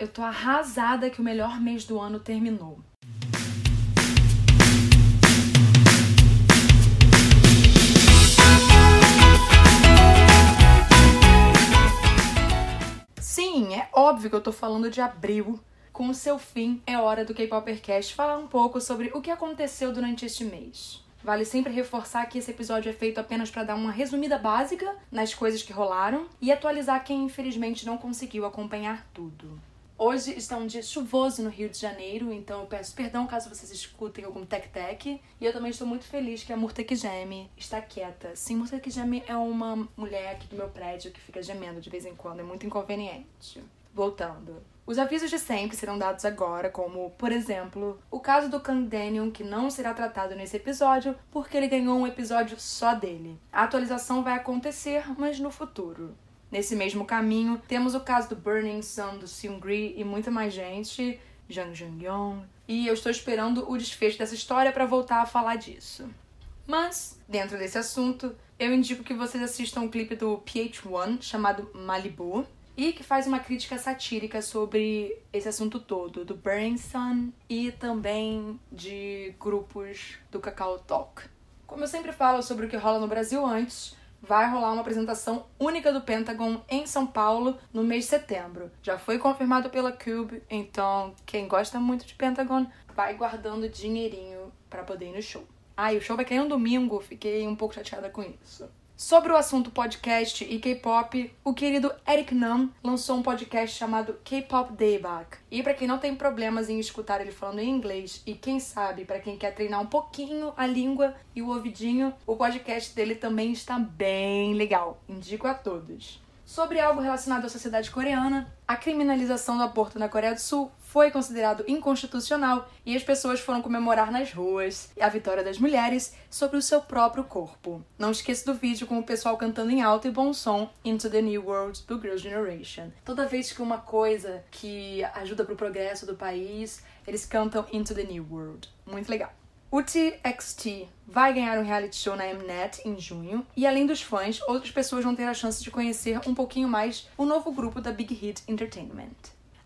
Eu tô arrasada que o melhor mês do ano terminou. Sim, é óbvio que eu tô falando de abril. Com o seu fim, é hora do K-Popercast falar um pouco sobre o que aconteceu durante este mês. Vale sempre reforçar que esse episódio é feito apenas para dar uma resumida básica nas coisas que rolaram e atualizar quem infelizmente não conseguiu acompanhar tudo. Hoje está um dia chuvoso no Rio de Janeiro, então eu peço perdão caso vocês escutem algum tec-tec. E eu também estou muito feliz que a Murta Geme está quieta. Sim, Murta Geme é uma mulher aqui do meu prédio que fica gemendo de vez em quando, é muito inconveniente. Voltando. Os avisos de sempre serão dados agora, como, por exemplo, o caso do Candanium, que não será tratado nesse episódio porque ele ganhou um episódio só dele. A atualização vai acontecer, mas no futuro. Nesse mesmo caminho, temos o caso do Burning Sun, do Seungri e muita mais gente, Jang Jang-yong, e eu estou esperando o desfecho dessa história para voltar a falar disso. Mas, dentro desse assunto, eu indico que vocês assistam um clipe do PH1 chamado Malibu e que faz uma crítica satírica sobre esse assunto todo, do Burning Sun e também de grupos do Cacau Talk. Como eu sempre falo sobre o que rola no Brasil antes, vai rolar uma apresentação única do Pentagon em São Paulo no mês de setembro. Já foi confirmado pela Cube, então quem gosta muito de Pentagon vai guardando dinheirinho para poder ir no show. Ah, e o show vai cair um domingo, fiquei um pouco chateada com isso. Sobre o assunto podcast e K-pop, o querido Eric Nam lançou um podcast chamado K-Pop Dayback. E para quem não tem problemas em escutar ele falando em inglês e quem sabe para quem quer treinar um pouquinho a língua e o ouvidinho, o podcast dele também está bem legal. Indico a todos. Sobre algo relacionado à sociedade coreana, a criminalização do aborto na Coreia do Sul foi considerado inconstitucional e as pessoas foram comemorar nas ruas a vitória das mulheres sobre o seu próprio corpo. Não esqueça do vídeo com o pessoal cantando em alto e bom som Into the New World do Girls' Generation. Toda vez que uma coisa que ajuda para o progresso do país, eles cantam Into the New World. Muito legal. O TXT vai ganhar um reality show na Mnet em junho, e além dos fãs, outras pessoas vão ter a chance de conhecer um pouquinho mais o novo grupo da Big Hit Entertainment.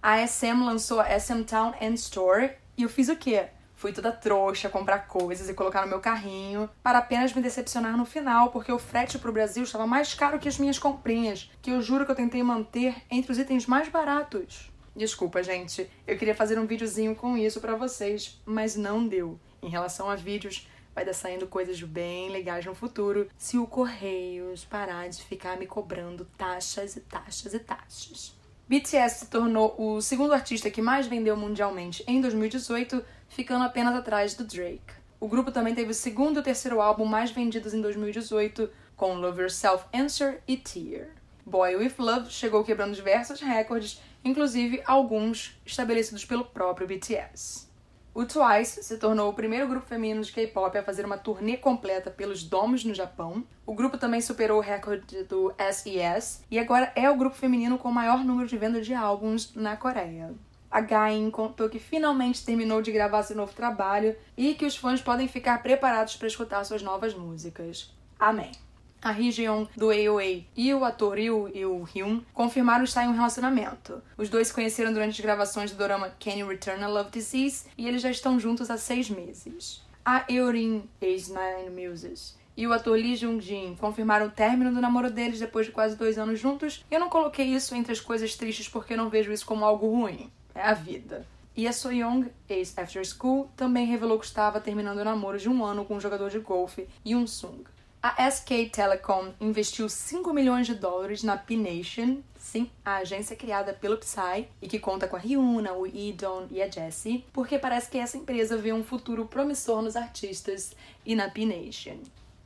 A SM lançou a SM Town and Store e eu fiz o quê? Fui toda trouxa comprar coisas e colocar no meu carrinho, para apenas me decepcionar no final, porque o frete pro Brasil estava mais caro que as minhas comprinhas, que eu juro que eu tentei manter entre os itens mais baratos. Desculpa, gente, eu queria fazer um videozinho com isso para vocês, mas não deu. Em relação a vídeos, vai dar saindo coisas bem legais no futuro se o Correios parar de ficar me cobrando taxas e taxas e taxas. BTS se tornou o segundo artista que mais vendeu mundialmente em 2018, ficando apenas atrás do Drake. O grupo também teve o segundo e o terceiro álbum mais vendidos em 2018, com Love Yourself Answer e Tear. Boy With Love chegou quebrando diversos recordes, inclusive alguns estabelecidos pelo próprio BTS. O Twice se tornou o primeiro grupo feminino de K-pop a fazer uma turnê completa pelos domos no Japão. O grupo também superou o recorde do SES e agora é o grupo feminino com o maior número de vendas de álbuns na Coreia. A Gain contou que finalmente terminou de gravar seu novo trabalho e que os fãs podem ficar preparados para escutar suas novas músicas. Amém a Heejun do AOA e o ator Ryu Il-hyun confirmaram estar em um relacionamento. Os dois se conheceram durante as gravações do drama Can You Return a Love Disease e eles já estão juntos há seis meses. A Eurin, ex-Nine Muses, e o ator Lee Jung-jin confirmaram o término do namoro deles depois de quase dois anos juntos. E eu não coloquei isso entre as coisas tristes porque não vejo isso como algo ruim. É a vida. E a Soyoung, ex-After School, também revelou que estava terminando o namoro de um ano com um jogador de golfe, Yoon Sung. A SK Telecom investiu 5 milhões de dólares na P-Nation, sim, a agência criada pelo Psy e que conta com a Ryuna, o Idon e a Jessie, porque parece que essa empresa vê um futuro promissor nos artistas e na P-Nation.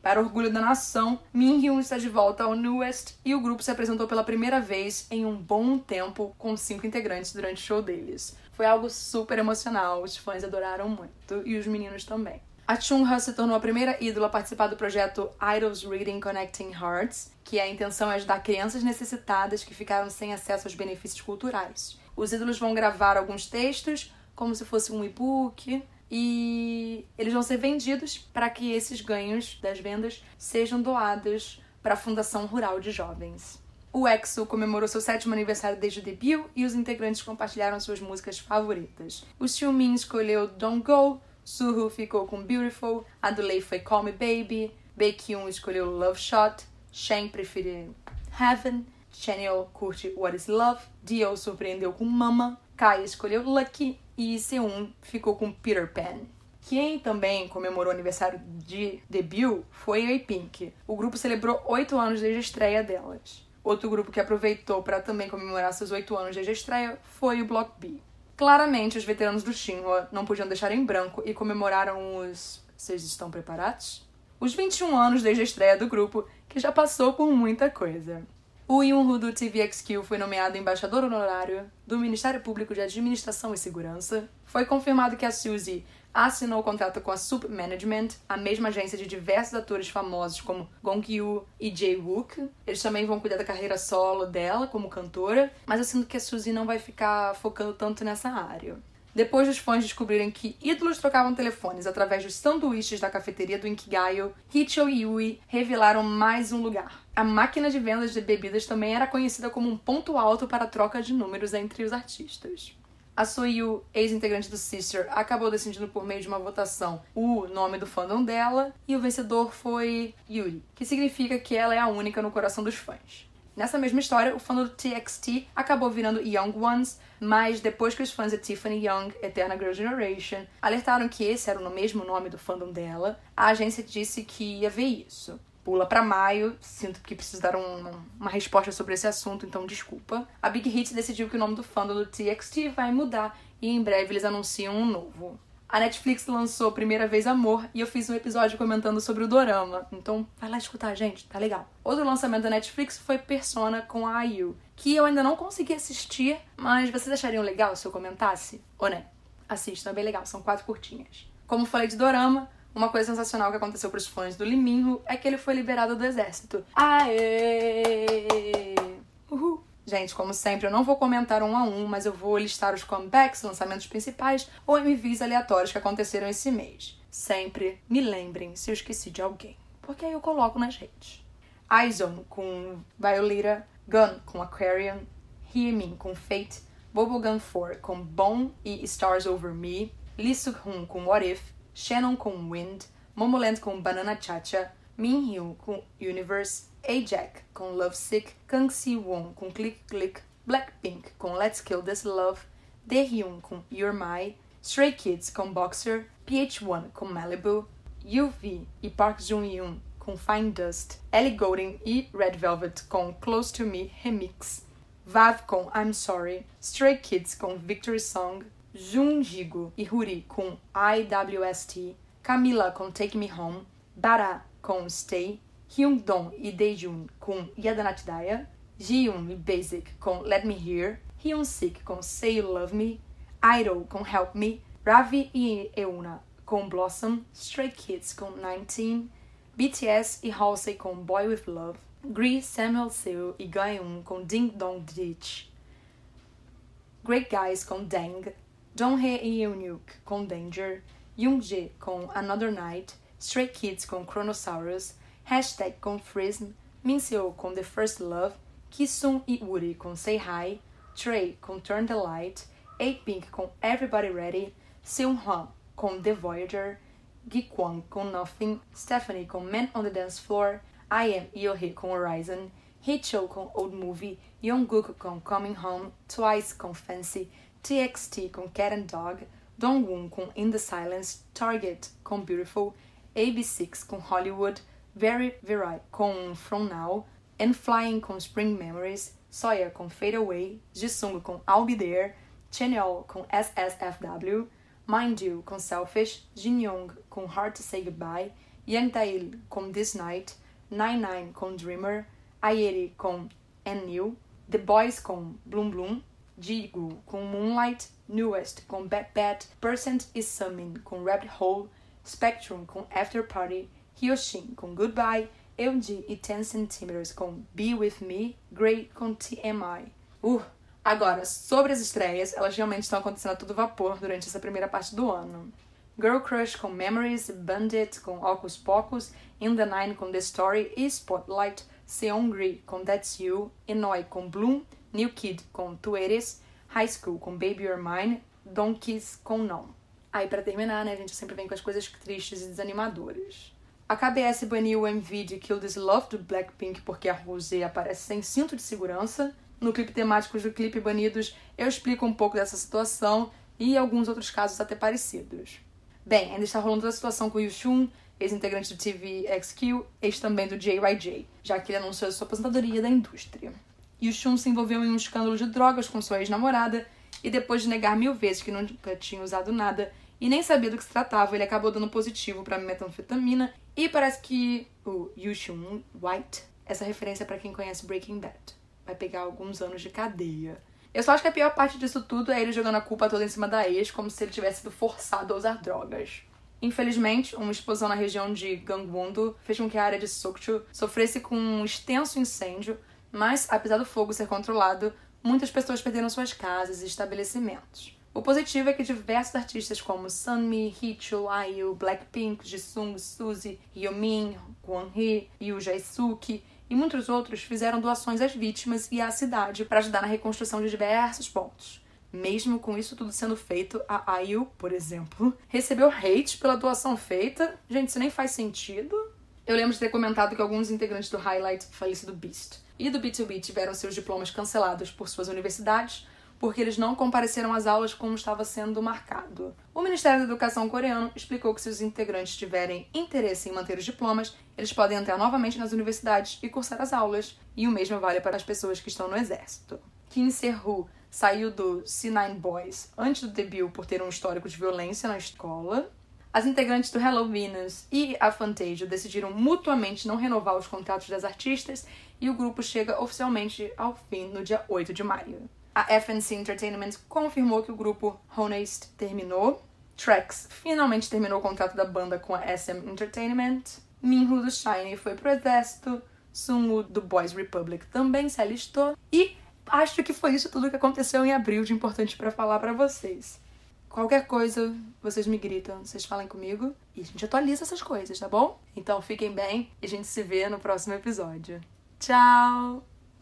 Para orgulho da nação, Min Hyun está de volta ao Newest e o grupo se apresentou pela primeira vez em um bom tempo com cinco integrantes durante o show deles. Foi algo super emocional, os fãs adoraram muito e os meninos também. A Chungha se tornou a primeira ídola a participar do projeto Idols Reading Connecting Hearts, que a intenção é ajudar crianças necessitadas que ficaram sem acesso aos benefícios culturais. Os ídolos vão gravar alguns textos, como se fosse um e-book, e eles vão ser vendidos para que esses ganhos das vendas sejam doados para a Fundação Rural de Jovens. o EXO comemorou seu sétimo aniversário desde o debut e os integrantes compartilharam suas músicas favoritas. O Xiumin escolheu Don't Go, Suho ficou com Beautiful, Adulei foi Call Me Baby, Baekhyun escolheu Love Shot, Shen preferiu Heaven, Chanyeol curte What Is Love, Dio surpreendeu com Mama, Kai escolheu Lucky e Seun ficou com Peter Pan. Quem também comemorou o aniversário de debut foi a Pink. O grupo celebrou oito anos desde a estreia delas. Outro grupo que aproveitou para também comemorar seus oito anos desde a estreia foi o Block B. Claramente, os veteranos do Shinhwa não podiam deixar em branco e comemoraram os. Vocês estão preparados? Os 21 anos desde a estreia do grupo, que já passou por muita coisa. O Yunhu do TVXQ foi nomeado embaixador honorário do Ministério Público de Administração e Segurança. Foi confirmado que a Suzy assinou contrato com a Sup Management, a mesma agência de diversos atores famosos como Gong Yoo e Jae Wook. Eles também vão cuidar da carreira solo dela como cantora, mas eu sinto que a Suzy não vai ficar focando tanto nessa área. Depois dos fãs descobrirem que ídolos trocavam telefones através dos sanduíches da cafeteria do Inkigayo, Hicho e Yui revelaram mais um lugar. A máquina de vendas de bebidas também era conhecida como um ponto alto para a troca de números entre os artistas. A Soyu, ex-integrante do Sister, acabou decidindo por meio de uma votação o nome do fandom dela e o vencedor foi Yuri, que significa que ela é a única no coração dos fãs. Nessa mesma história, o fã do TXT acabou virando Young Ones, mas depois que os fãs de Tiffany Young, Eterna Girl Generation, alertaram que esse era o mesmo nome do fandom dela, a agência disse que ia ver isso. Pula para maio, sinto que precisaram uma, uma resposta sobre esse assunto, então desculpa. A Big Hit decidiu que o nome do fandom do TXT vai mudar e em breve eles anunciam um novo. A Netflix lançou Primeira Vez Amor e eu fiz um episódio comentando sobre o dorama. Então, vai lá escutar, gente, tá legal. Outro lançamento da Netflix foi Persona com a IU, que eu ainda não consegui assistir, mas vocês achariam legal se eu comentasse? Ou né? Assistam, é bem legal, são quatro curtinhas. Como falei de dorama, uma coisa sensacional que aconteceu para os fãs do Liminho é que ele foi liberado do exército. Aê! Uhul! Gente, como sempre, eu não vou comentar um a um, mas eu vou listar os comebacks, lançamentos principais ou MVs aleatórios que aconteceram esse mês. Sempre me lembrem se eu esqueci de alguém, porque aí eu coloco nas redes. Aizone com Violeta, Gun com Aquarium, Heemin com Fate, Bubblegum 4 com Bone e Stars Over Me, Lee Suk-hoon com What If, Shannon com Wind, Momoland com Banana Cha-Cha, Min Hyun com Universe, Ajax com Lovesick, Kang Si-won com Click Click, Blackpink com Let's Kill This Love, Daehyun com You're My, Stray Kids com Boxer, PH1 com Malibu, UV e Park Jun-yoon com Fine Dust, Ellie Goulding e Red Velvet com Close to Me Remix, Vav com I'm Sorry, Stray Kids com Victory Song, Jun Jigo e Huri com IWST, Camila com Take Me Home, Bara com Stay, Hyundong e Daejun com Yadanatidaya, Jiyoon e Basic com Let Me Hear, Hyunsik com Say You Love Me, Idol com Help Me, Ravi e Euna com Blossom, Stray Kids com 19, BTS e Halsey com Boy With Love, Gree, Samuel Seo e Gaeun com Ding Dong Ditch, Great Guys com Dang, Donghae e Eunuk com Danger, Youngjae com Another Night, Stray Kids com Chronosaurus, Hashtag com Frism, Minseo com The First Love, Kisung e Uri com Say Hi, Trey com Turn the Light, A-Pink com Everybody Ready, Seung-hwan com The Voyager, Gi-kwang com Nothing, Stephanie com Man on the Dance Floor, I Am Yohei com Horizon, Hicho com Old Movie, Jungkook com Coming Home, Twice com Fancy, TXT com Cat and Dog, Dongwoon com In the Silence, Target com Beautiful, AB6 com Hollywood, Very Very com From Now, And Flying com Spring Memories, Soya com Fade Away, Jisung com I'll Be There, Chanyeol com SSFW, Mind You com Selfish, Jin Young com Hard to Say Goodbye, Yang Tail com This Night, Nine Nine com Dreamer, Ayeri com And New, The Boys com Bloom Bloom, Jigu com Moonlight, Newest com Bad Bad, Percent is Summing com Rabbit Hole, Spectrum com After Party, Hyoshin com Goodbye, Eunji e 10 Centimeters com Be With Me, Grey com TMI. Uh, agora, sobre as estreias, elas realmente estão acontecendo a todo vapor durante essa primeira parte do ano. Girl Crush com Memories, Bandit com Ocus Pocus, In the Nine com The Story e Spotlight, Seongri com That's You, Enoi com Bloom, New Kid com Tu Eres, High School com Baby You're Mine, Donkeys com Não. Aí para terminar, né, a gente sempre vem com as coisas tristes e desanimadoras. A KBS baniu o MV de Kill This Love do Blackpink porque a Rosé aparece sem cinto de segurança. No clipe temático do clipe Banidos, eu explico um pouco dessa situação e alguns outros casos até parecidos. Bem, ainda está rolando a situação com o Yushun, ex-integrante do TV XQ, ex também do JYJ, já que ele anunciou sua aposentadoria da indústria. Yushun se envolveu em um escândalo de drogas com sua ex-namorada e depois de negar mil vezes que nunca tinha usado nada e nem sabia do que se tratava, ele acabou dando positivo para metanfetamina e parece que o Yushun White, essa referência é para quem conhece Breaking Bad, vai pegar alguns anos de cadeia. Eu só acho que a pior parte disso tudo é ele jogando a culpa toda em cima da ex, como se ele tivesse sido forçado a usar drogas. Infelizmente, uma explosão na região de Gangwon-do fez com que a área de Sokcho sofresse com um extenso incêndio, mas apesar do fogo ser controlado, muitas pessoas perderam suas casas e estabelecimentos. O positivo é que diversos artistas como Sunmi, Hicho, IU, Blackpink, Jisung, Suzy, Hyomin, Kwon-hee, Yu Jae-suki e muitos outros fizeram doações às vítimas e à cidade para ajudar na reconstrução de diversos pontos. Mesmo com isso tudo sendo feito, a IU, por exemplo, recebeu hate pela doação feita. Gente, isso nem faz sentido. Eu lembro de ter comentado que alguns integrantes do Highlight, falecido Beast, e do B2B tiveram seus diplomas cancelados por suas universidades porque eles não compareceram às aulas como estava sendo marcado. O Ministério da Educação coreano explicou que se os integrantes tiverem interesse em manter os diplomas, eles podem entrar novamente nas universidades e cursar as aulas, e o mesmo vale para as pessoas que estão no exército. Kim Se-hoo saiu do C9 Boys antes do debut por ter um histórico de violência na escola. As integrantes do Hello Venus e a Fantasia decidiram mutuamente não renovar os contratos das artistas e o grupo chega oficialmente ao fim no dia 8 de maio. A FNC Entertainment confirmou que o grupo Honest terminou. Trax finalmente terminou o contrato da banda com a SM Entertainment. Minhu do Shine foi pro exército. Sunwoo do Boys Republic também se alistou. E acho que foi isso tudo que aconteceu em abril de importante para falar para vocês. Qualquer coisa, vocês me gritam, vocês falem comigo e a gente atualiza essas coisas, tá bom? Então fiquem bem e a gente se vê no próximo episódio. Tchau!